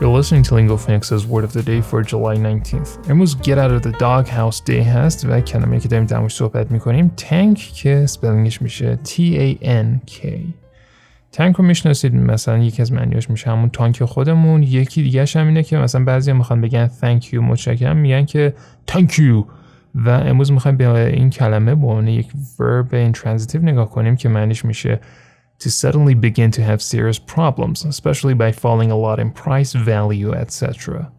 You're listening to Lingo Phoenix's Word of the Day for July 19th. امروز Get Out of the Doghouse Day هست و کلمه که داریم در صحبت می‌کنیم تانک که سپلینگش میشه T-A-N-K تانک رو می‌شناسید مثلا یکی از معنیاش میشه همون تانک خودمون یکی دیگه هم اینه که مثلا بعضی می‌خوان بگن thank you متشکرم میگن که thank you. و امروز می‌خوایم به این کلمه به عنوان یک verb intransitive نگاه کنیم که معنیش میشه to suddenly begin to have serious problems, especially by falling a lot in price, value, etc.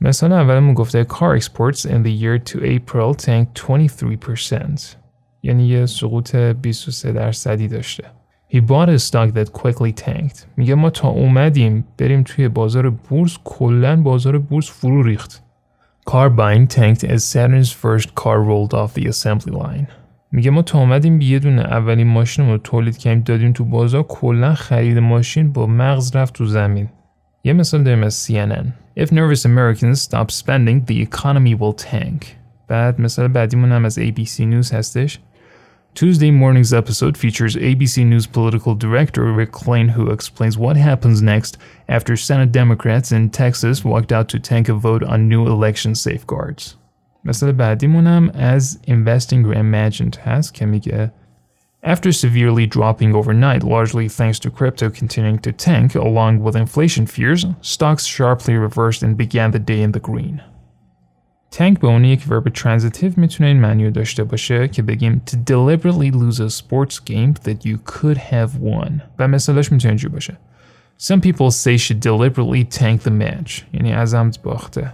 مثلا اولمون گفته car exports in the year to April tanked 23%. یعنی یه سقوط 23 درصدی داشته. He bought a stock that quickly tanked. میگه ما تا اومدیم بریم توی بازار بورس کلا بازار بورس فرو ریخت. Car buying tanked as Saturn's first car rolled off the assembly line. میگه ما تا اومدیم یه دونه اولین ماشین رو تولید کردیم دادیم تو بازار کلا خرید ماشین با مغز رفت تو زمین یه مثال داریم از CNN If nervous Americans stop spending the economy will tank بعد مثال بعدیمون هم از ABC News هستش Tuesday morning's episode features ABC News political director Rick Klein who explains what happens next after Senate Democrats in Texas walked out to tank a vote on new election safeguards. مثال بعدیمونم as Investing Reimagined هست که میگه After severely dropping overnight, largely thanks to crypto continuing to tank along with inflation fears, stocks sharply reversed and began the day in the green. Tank به عنوان یک ورب ترانزیتیو میتونه این معنی داشته باشه که بگیم to deliberately lose a sports game that you could have won. و مثالش میتونه اینجوری باشه. Some people say she deliberately tanked the match. یعنی ازم باخته